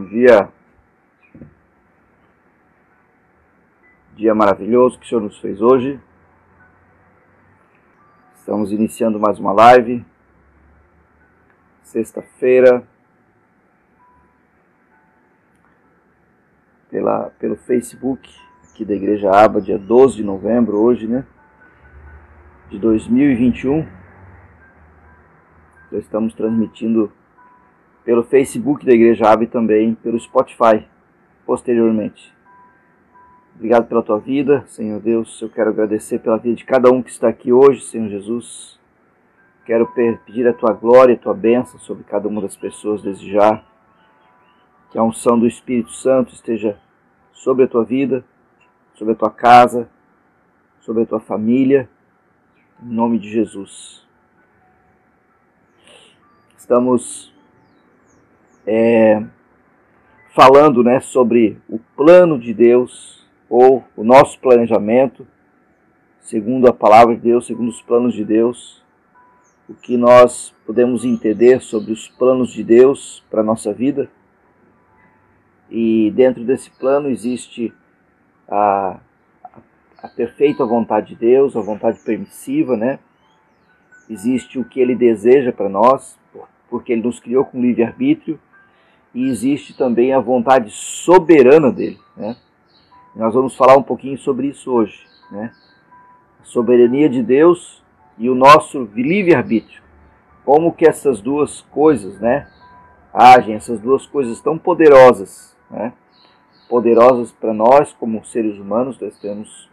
Bom dia. Dia maravilhoso que o Senhor nos fez hoje. Estamos iniciando mais uma live. Sexta-feira. Pela, pelo Facebook aqui da Igreja Aba, dia 12 de novembro, hoje, né? De 2021. Já estamos transmitindo pelo Facebook da Igreja Ave também pelo Spotify posteriormente. Obrigado pela tua vida, Senhor Deus. Eu quero agradecer pela vida de cada um que está aqui hoje, Senhor Jesus. Quero pedir a tua glória, a tua bênção sobre cada uma das pessoas desde já. Que a unção do Espírito Santo esteja sobre a tua vida, sobre a tua casa, sobre a tua família, em nome de Jesus. Estamos é, falando né, sobre o plano de Deus ou o nosso planejamento, segundo a palavra de Deus, segundo os planos de Deus, o que nós podemos entender sobre os planos de Deus para a nossa vida. E dentro desse plano existe a, a, perfeita vontade de Deus, a vontade permissiva, né? Existe o que Ele deseja para nós, porque Ele nos criou com livre-arbítrio e existe também a vontade soberana dele. Né? Nós vamos falar um pouquinho sobre isso hoje. Né? A soberania de Deus e o nosso livre-arbítrio. Como que essas duas coisas né, agem, essas duas coisas tão poderosas. Né? Poderosas para nós, como seres humanos, nós temos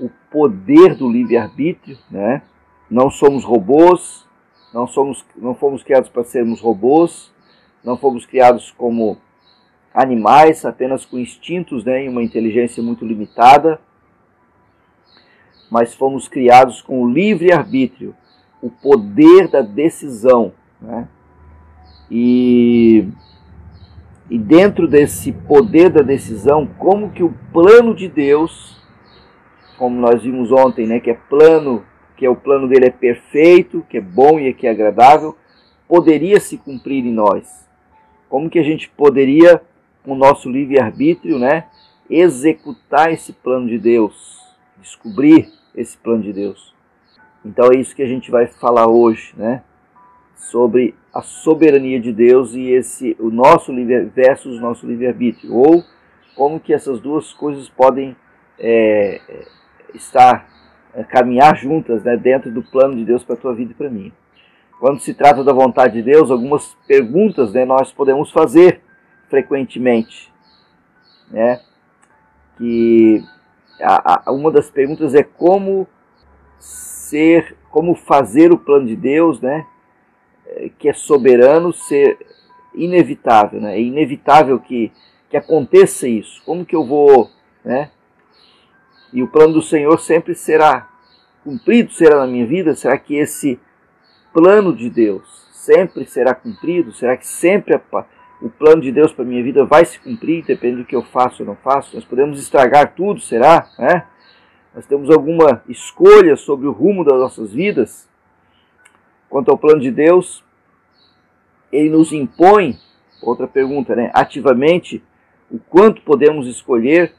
o poder do livre-arbítrio. Né? Não somos robôs, não, somos, não fomos criados para sermos robôs, não fomos criados como animais, apenas com instintos né, e uma inteligência muito limitada, mas fomos criados com o livre arbítrio, o poder da decisão. Né? E, e dentro desse poder da decisão, como que o plano de Deus, como nós vimos ontem, né, que é plano, que é o plano dele é perfeito, que é bom e que é agradável, poderia se cumprir em nós como que a gente poderia, com o nosso livre-arbítrio, né, executar esse plano de Deus, descobrir esse plano de Deus. Então é isso que a gente vai falar hoje, né, sobre a soberania de Deus e esse o nosso livre versus o nosso livre-arbítrio, ou como que essas duas coisas podem é, estar é, caminhar juntas, né, dentro do plano de Deus para a tua vida e para mim quando se trata da vontade de Deus, algumas perguntas né, nós podemos fazer frequentemente. Né? Que a, a, uma das perguntas é como ser, como fazer o plano de Deus, né? É, que é soberano, ser inevitável. Né? É inevitável que, que aconteça isso. Como que eu vou. Né? E o plano do Senhor sempre será cumprido, será na minha vida? Será que esse plano de Deus sempre será cumprido? Será que sempre o plano de Deus para a minha vida vai se cumprir, depende do que eu faço ou não faço? Nós podemos estragar tudo, será? É? Nós temos alguma escolha sobre o rumo das nossas vidas? Quanto ao plano de Deus, ele nos impõe, outra pergunta, né? Ativamente, o quanto podemos escolher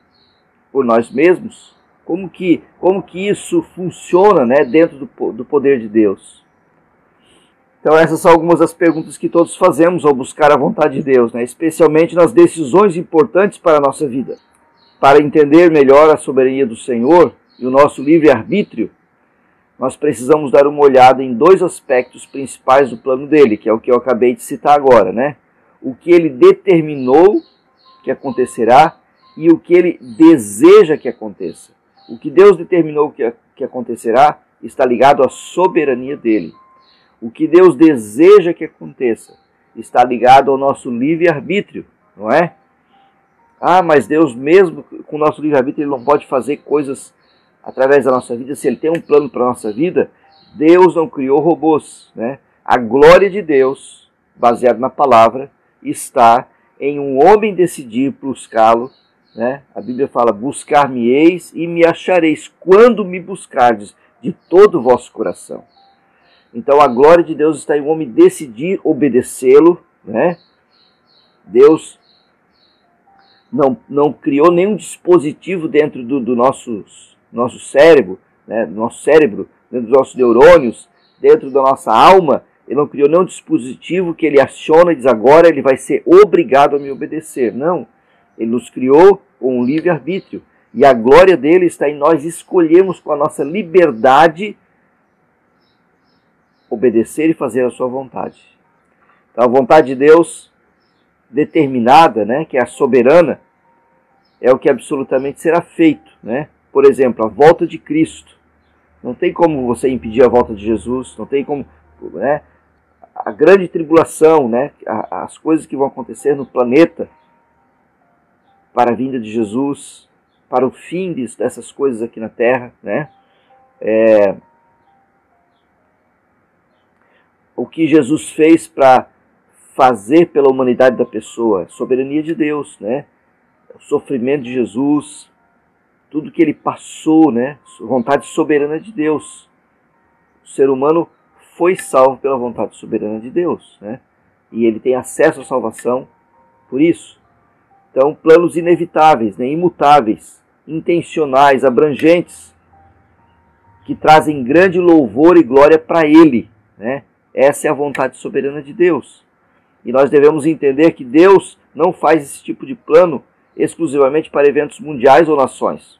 por nós mesmos? Como que, como que isso funciona né, dentro do, do poder de Deus? Então essas são algumas das perguntas que todos fazemos ao buscar a vontade de Deus, né? especialmente nas decisões importantes para a nossa vida. Para entender melhor a soberania do Senhor e o nosso livre-arbítrio, nós precisamos dar uma olhada em dois aspectos principais do plano dele, que é o que eu acabei de citar agora, né? O que ele determinou que acontecerá e o que ele deseja que aconteça. O que Deus determinou que, que acontecerá está ligado à soberania dele. O que Deus deseja que aconteça está ligado ao nosso livre-arbítrio, não é? Ah, mas Deus, mesmo com o nosso livre-arbítrio, Ele não pode fazer coisas através da nossa vida. Se Ele tem um plano para a nossa vida, Deus não criou robôs. Né? A glória de Deus, baseada na palavra, está em um homem decidir buscá-lo. Né? A Bíblia fala: Buscar-me-eis e me achareis quando me buscardes de todo o vosso coração. Então a glória de Deus está em o homem decidir obedecê-lo, né? Deus não, não criou nenhum dispositivo dentro do, do nosso, nosso cérebro, né, nosso cérebro, dentro dos nossos neurônios, dentro da nossa alma, ele não criou nenhum dispositivo que ele aciona e diz agora ele vai ser obrigado a me obedecer. Não. Ele nos criou com um livre-arbítrio. E a glória dele está em nós escolhermos com a nossa liberdade obedecer e fazer a sua vontade. Então, a vontade de Deus determinada, né, que é a soberana, é o que absolutamente será feito, né? Por exemplo, a volta de Cristo. Não tem como você impedir a volta de Jesus, não tem como, né? A grande tribulação, né? As coisas que vão acontecer no planeta para a vinda de Jesus, para o fim dessas coisas aqui na Terra, né? É, o que Jesus fez para fazer pela humanidade da pessoa, soberania de Deus, né? O sofrimento de Jesus, tudo que ele passou, né? Vontade soberana de Deus. O ser humano foi salvo pela vontade soberana de Deus, né? E ele tem acesso à salvação por isso. Então, planos inevitáveis, né? imutáveis, intencionais, abrangentes, que trazem grande louvor e glória para ele, né? Essa é a vontade soberana de Deus. E nós devemos entender que Deus não faz esse tipo de plano exclusivamente para eventos mundiais ou nações.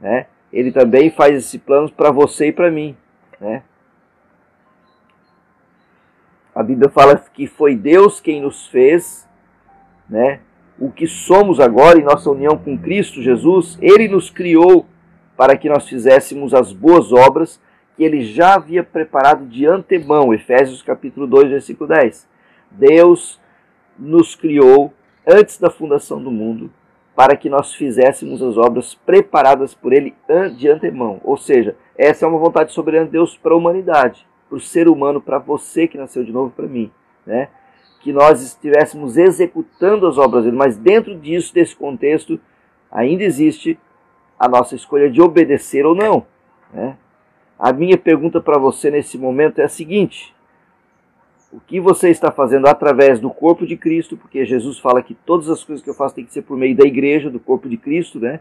Né? Ele também faz esse plano para você e para mim. Né? A Bíblia fala que foi Deus quem nos fez, né? o que somos agora em nossa união com Cristo Jesus, Ele nos criou para que nós fizéssemos as boas obras que Ele já havia preparado de antemão. Efésios capítulo 2, versículo 10. Deus nos criou antes da fundação do mundo para que nós fizéssemos as obras preparadas por Ele de antemão. Ou seja, essa é uma vontade soberana de Deus para a humanidade, para o ser humano, para você que nasceu de novo, para mim. Né? Que nós estivéssemos executando as obras dele, mas dentro disso, desse contexto, ainda existe a nossa escolha de obedecer ou não. Né? A minha pergunta para você nesse momento é a seguinte: o que você está fazendo através do corpo de Cristo, porque Jesus fala que todas as coisas que eu faço tem que ser por meio da igreja, do corpo de Cristo, né?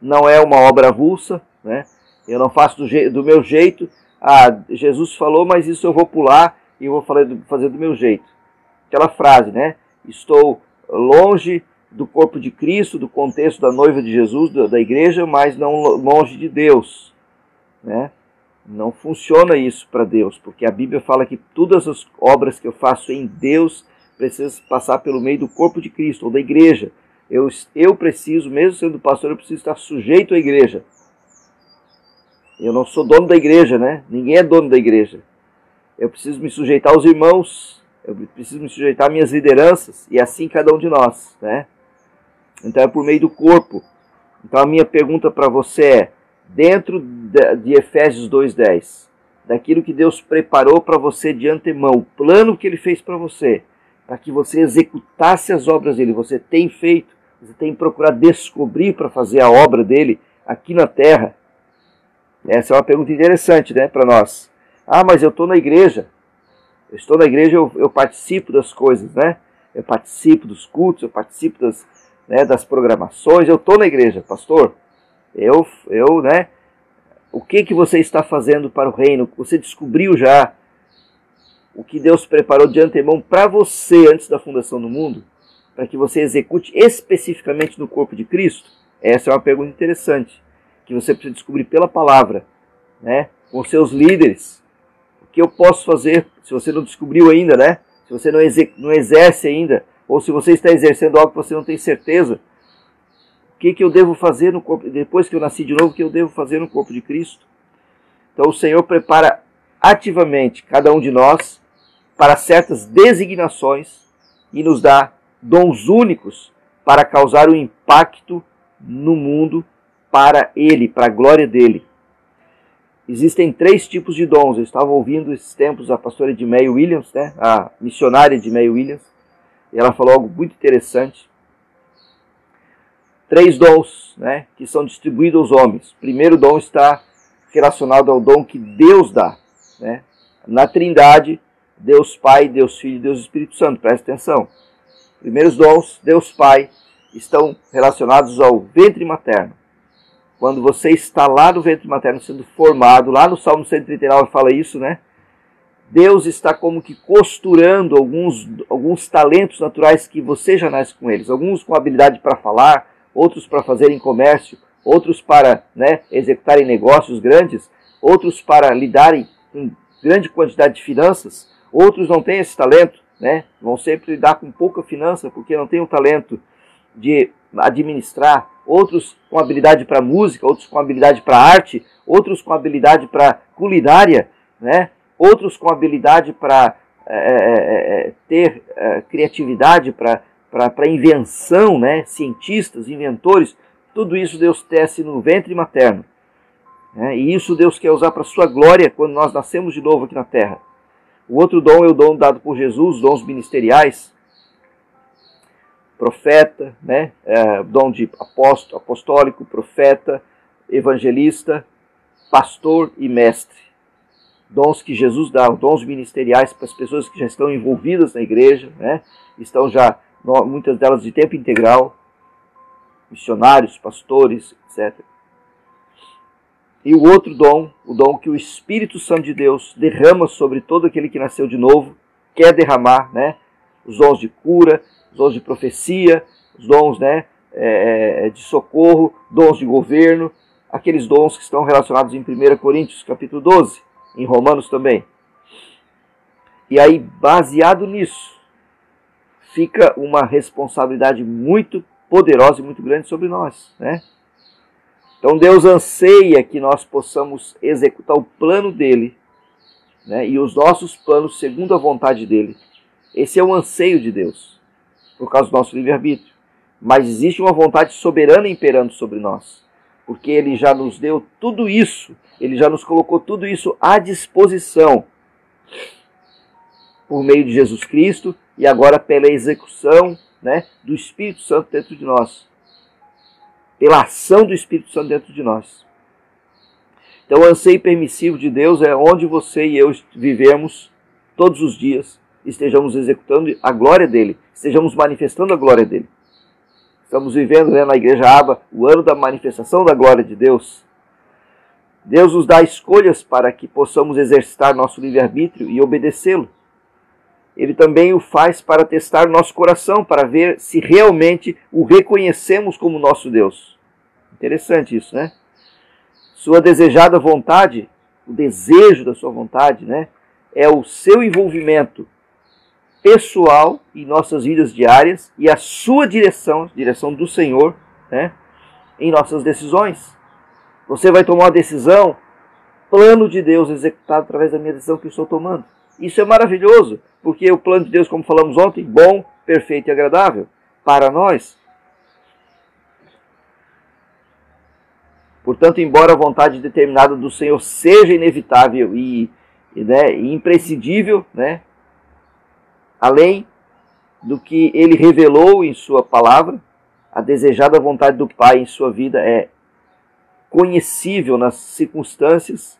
Não é uma obra avulsa, né? Eu não faço do, do meu jeito. Ah, Jesus falou, mas isso eu vou pular e vou fazer do meu jeito. Aquela frase, né? Estou longe do corpo de Cristo, do contexto da noiva de Jesus, da, igreja, mas não longe de Deus, né? Não funciona isso para Deus, porque a Bíblia fala que todas as obras que eu faço em Deus precisam passar pelo meio do corpo de Cristo ou da igreja. Eu, eu preciso, mesmo sendo pastor, eu preciso estar sujeito à igreja. Eu não sou dono da igreja, né? Ninguém é dono da igreja. Eu preciso me sujeitar aos irmãos, eu preciso me sujeitar às minhas lideranças, e assim cada um de nós, né? Então é por meio do corpo. Então a minha pergunta para você é: dentro de Efésios 2:10, daquilo que Deus preparou para você de antemão, o plano que ele fez para você, para que você executasse as obras dele, você tem feito, você tem procurado descobrir para fazer a obra dele aqui na terra. Essa é uma pergunta interessante, né, para nós. Ah, mas eu estou na igreja. Eu estou na igreja, eu, eu, participo das coisas, né? Eu participo dos cultos, eu participo das, né, das programações. Eu estou na igreja, pastor. Eu, eu, né? O que que você está fazendo para o reino? Você descobriu já o que Deus preparou de antemão para você antes da fundação do mundo, para que você execute especificamente no corpo de Cristo? Essa é uma pergunta interessante que você precisa descobrir pela palavra, né? Com seus líderes. O que eu posso fazer se você não descobriu ainda, né? Se você não, exerce ainda, ou se você está exercendo algo que você não tem certeza, que, que eu devo fazer no corpo, depois que eu nasci de novo, o que eu devo fazer no corpo de Cristo? Então o Senhor prepara ativamente cada um de nós para certas designações e nos dá dons únicos para causar um impacto no mundo para Ele, para a glória dele. Existem três tipos de dons. Eu estava ouvindo esses tempos a pastora Edmeia Williams, né, a missionária Edmeia Williams, e ela falou algo muito interessante três dons né, que são distribuídos aos homens. O primeiro dom está relacionado ao dom que Deus dá. Né? Na Trindade, Deus Pai, Deus Filho e Deus Espírito Santo. Presta atenção. Primeiros dons, Deus Pai, estão relacionados ao ventre materno. Quando você está lá no ventre materno sendo formado, lá no Salmo 139 fala isso, né? Deus está como que costurando alguns, alguns talentos naturais que você já nasce com eles. Alguns com habilidade para falar, outros para fazerem comércio, outros para né, executarem negócios grandes, outros para lidarem com grande quantidade de finanças, outros não têm esse talento, né, vão sempre lidar com pouca finança porque não têm o talento de administrar, outros com habilidade para música, outros com habilidade para arte, outros com habilidade para culinária, né, outros com habilidade para é, é, ter é, criatividade, para invenção, né, cientistas, inventores, tudo isso Deus tece no ventre materno. Né? E isso Deus quer usar para sua glória quando nós nascemos de novo aqui na terra. O outro dom é o dom dado por Jesus, dons ministeriais, profeta, né? É, dom de apóstolo, apostólico, profeta, evangelista, pastor e mestre. Dons que Jesus dá, dons ministeriais para as pessoas que já estão envolvidas na igreja, né? estão já, muitas delas de tempo integral, missionários, pastores, etc. E o outro dom, o dom que o Espírito Santo de Deus derrama sobre todo aquele que nasceu de novo, quer derramar, né? Os dons de cura, os dons de profecia, os dons, né? É, é de socorro, dons de governo, aqueles dons que estão relacionados em 1 Coríntios capítulo 12, em Romanos também. E aí, baseado nisso, fica uma responsabilidade muito poderosa e muito grande sobre nós, né? Então Deus anseia que nós possamos executar o plano dele, né? E os nossos planos segundo a vontade dele. Esse é o anseio de Deus, por causa do nosso livre-arbítrio. Mas existe uma vontade soberana imperando sobre nós, porque ele já nos deu tudo isso, ele já nos colocou tudo isso à disposição por meio de Jesus Cristo e agora pela execução né, do Espírito Santo dentro de nós. Pela ação do Espírito Santo dentro de nós. Então, o anseio permissivo de Deus é onde você e eu vivemos todos os dias, estejamos executando a glória dele, estejamos manifestando a glória dele. Estamos vivendo né, na Igreja Aba o ano da manifestação da glória de Deus. Deus nos dá escolhas para que possamos exercitar nosso livre-arbítrio e obedecê-lo ele também o faz para testar nosso coração, para ver se realmente o reconhecemos como nosso Deus. Interessante isso, né? Sua desejada vontade, o desejo da sua vontade, né? É o seu envolvimento pessoal em nossas vidas diárias e a sua direção, direção do Senhor, né? Em nossas decisões. Você vai tomar uma decisão, plano de Deus executado através da minha decisão que eu estou tomando. Isso é maravilhoso, porque o plano de Deus, como falamos ontem, bom, perfeito e agradável para nós. Portanto, embora a vontade determinada do Senhor seja inevitável e, e, né, imprescindível, né, além do que ele revelou em sua palavra, a desejada vontade do Pai em sua vida é conhecível nas circunstâncias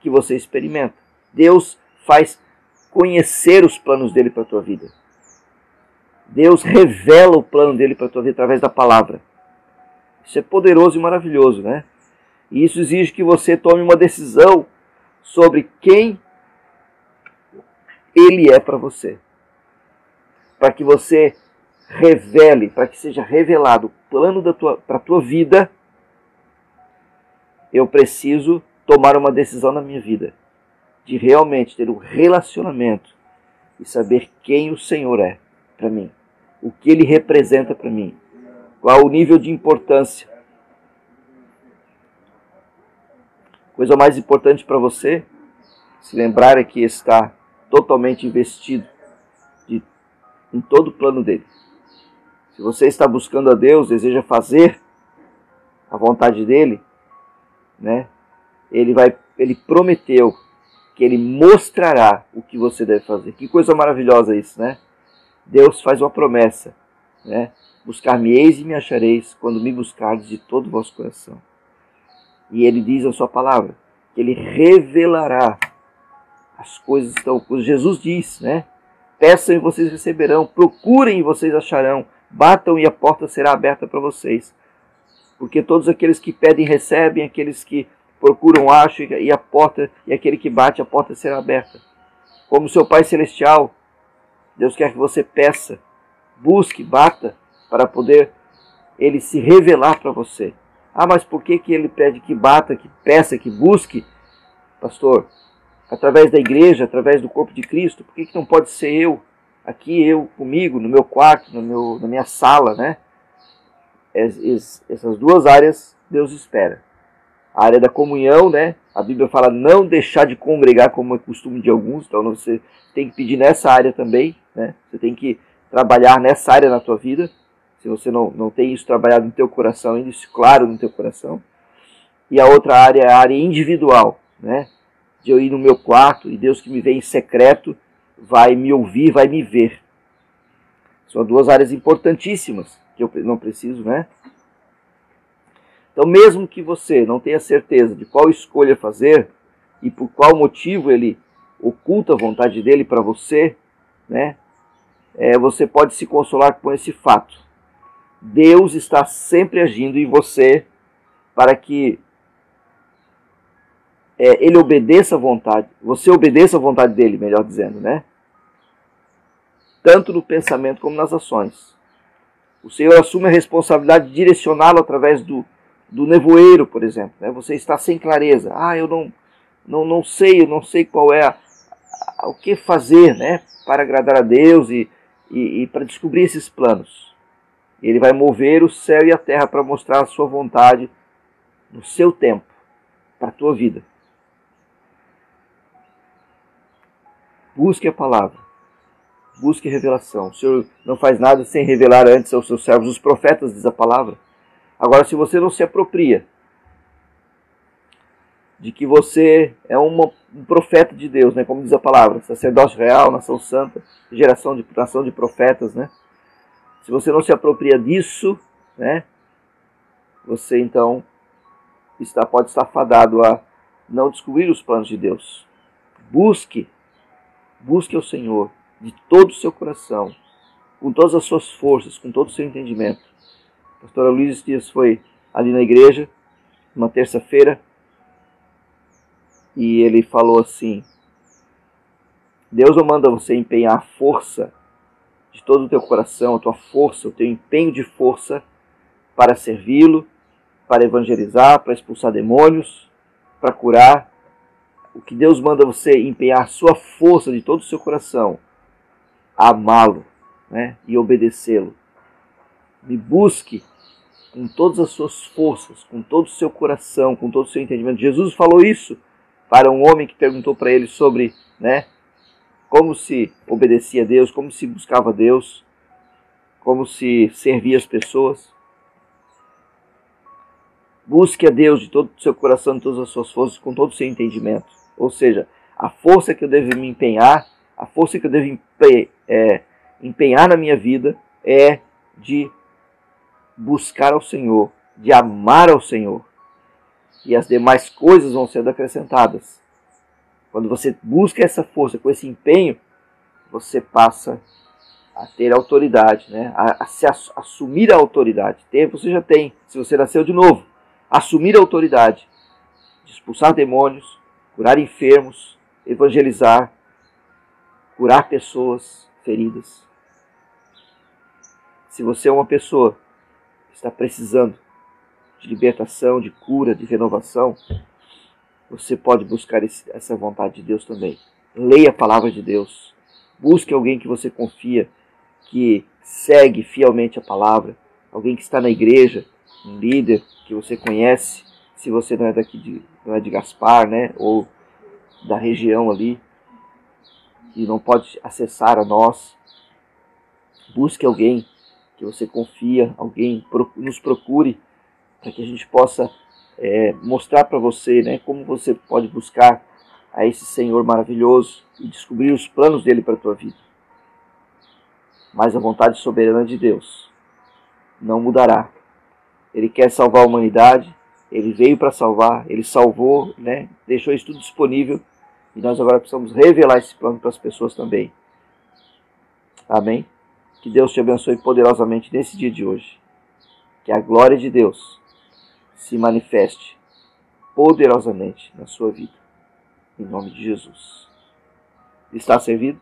que você experimenta. Deus faz conhecer os planos dele para a tua vida. Deus revela o plano dele para a tua vida através da palavra. Isso é poderoso e maravilhoso, né? E isso exige que você tome uma decisão sobre quem ele é para você. Para que você revele, para que seja revelado o plano para a tua vida, eu preciso tomar uma decisão na minha vida de realmente ter um relacionamento e saber quem o Senhor é para mim, o que ele representa para mim, qual o nível de importância. Coisa mais importante para você se lembrar é que está totalmente investido de, em todo o plano dele. Se você está buscando a Deus, deseja fazer a vontade dele, né? Ele vai, ele prometeu que ele mostrará o que você deve fazer. Que coisa maravilhosa isso, né? Deus faz uma promessa, né? Buscar-me-eis e me achareis quando me buscardes de todo o vosso coração. E ele diz a sua palavra que ele revelará as coisas estão. Jesus diz, né? Peçam e vocês receberão, procurem e vocês acharão, Batam e a porta será aberta para vocês. Porque todos aqueles que pedem recebem, aqueles que procuram acham e a porta e aquele que bate a porta será aberta. Como seu Pai celestial, Deus quer que você peça, busque, bata para poder ele se revelar para você. Ah, mas por que, que ele pede que bata, que peça, que busque? Pastor, através da igreja, através do corpo de Cristo, por que, que não pode ser eu, aqui, eu comigo, no meu quarto, no meu, na minha sala, né? Es, essas duas áreas Deus espera. A área da comunhão, né? A Bíblia fala não deixar de congregar como é costume de alguns, então você tem que pedir nessa área também, né? Você tem que trabalhar nessa área na tua vida se você não, não tem isso trabalhado no teu coração, ainda isso claro no teu coração. E a outra área é a área individual, né? De eu ir no meu quarto e Deus que me vê em secreto vai me ouvir, vai me ver. São duas áreas importantíssimas que eu não preciso, né? Então, mesmo que você não tenha certeza de qual escolha fazer e por qual motivo ele oculta a vontade dele para você, né? É, você pode se consolar com esse fato Deus está sempre agindo em você para que é, ele obedeça a vontade, você obedeça a vontade dele, melhor dizendo, né? Tanto no pensamento como nas ações. O Senhor assume a responsabilidade de direcioná-lo através do, do nevoeiro, por exemplo. Né? Você está sem clareza. Ah, eu não, não, não sei, eu não sei qual é a, a, o que fazer né? para agradar a Deus e, e, e para descobrir esses planos. Ele vai mover o céu e a terra para mostrar a sua vontade no seu tempo, para a tua vida. Busque a palavra. Busque revelação. O Senhor não faz nada sem revelar antes aos seus servos. Os profetas diz a palavra. Agora, se você não se apropria de que você é um profeta de Deus, né? como diz a palavra, sacerdócio real, nação santa, geração de nação de profetas, né? Se você não se apropria disso, né, você então está, pode estar fadado a não descobrir os planos de Deus. Busque, busque o Senhor de todo o seu coração, com todas as suas forças, com todo o seu entendimento. A pastora Luiz Dias foi ali na igreja, uma terça-feira, e ele falou assim: Deus não manda você empenhar força de todo o teu coração, a tua força, o teu empenho de força para servi-lo, para evangelizar, para expulsar demônios, para curar. O que Deus manda você empenhar sua força de todo o seu coração, amá-lo né, e obedecê-lo. Me busque com todas as suas forças, com todo o seu coração, com todo o seu entendimento. Jesus falou isso para um homem que perguntou para ele sobre né, como se obedecia a Deus, como se buscava a Deus, como se servia as pessoas. Busque a Deus de todo o seu coração, de todas as suas forças, com todo o seu entendimento. Ou seja, a força que eu devo me empenhar, a força que eu devo é, empenhar na minha vida é de buscar ao Senhor, de amar ao Senhor. E as demais coisas vão sendo acrescentadas. Quando você busca essa força com esse empenho, você passa a ter autoridade, né? a, a se ass, assumir a autoridade. Ter, você já tem, se você nasceu de novo. Assumir a autoridade de expulsar demônios, curar enfermos, evangelizar, curar pessoas feridas. Se você é uma pessoa está precisando de libertação, de cura, de renovação, você pode buscar esse, essa vontade de Deus também. Leia a palavra de Deus. Busque alguém que você confia, que segue fielmente a palavra. Alguém que está na igreja, um líder que você conhece, se você não é daqui de, não é de Gaspar, né? Ou da região ali, que não pode acessar a nós. Busque alguém que você confia, alguém nos procure para que a gente possa é, mostrar para você né, como você pode buscar a esse Senhor maravilhoso e descobrir os planos dele para a tua vida. Mas a vontade soberana de Deus não mudará. Ele quer salvar a humanidade, ele veio para salvar, ele salvou, né, deixou isso tudo disponível e nós agora precisamos revelar esse plano para as pessoas também. Amém? Que Deus te abençoe poderosamente nesse dia de hoje. Que a glória de Deus se manifeste poderosamente na sua vida. Em nome de Jesus. Está servido?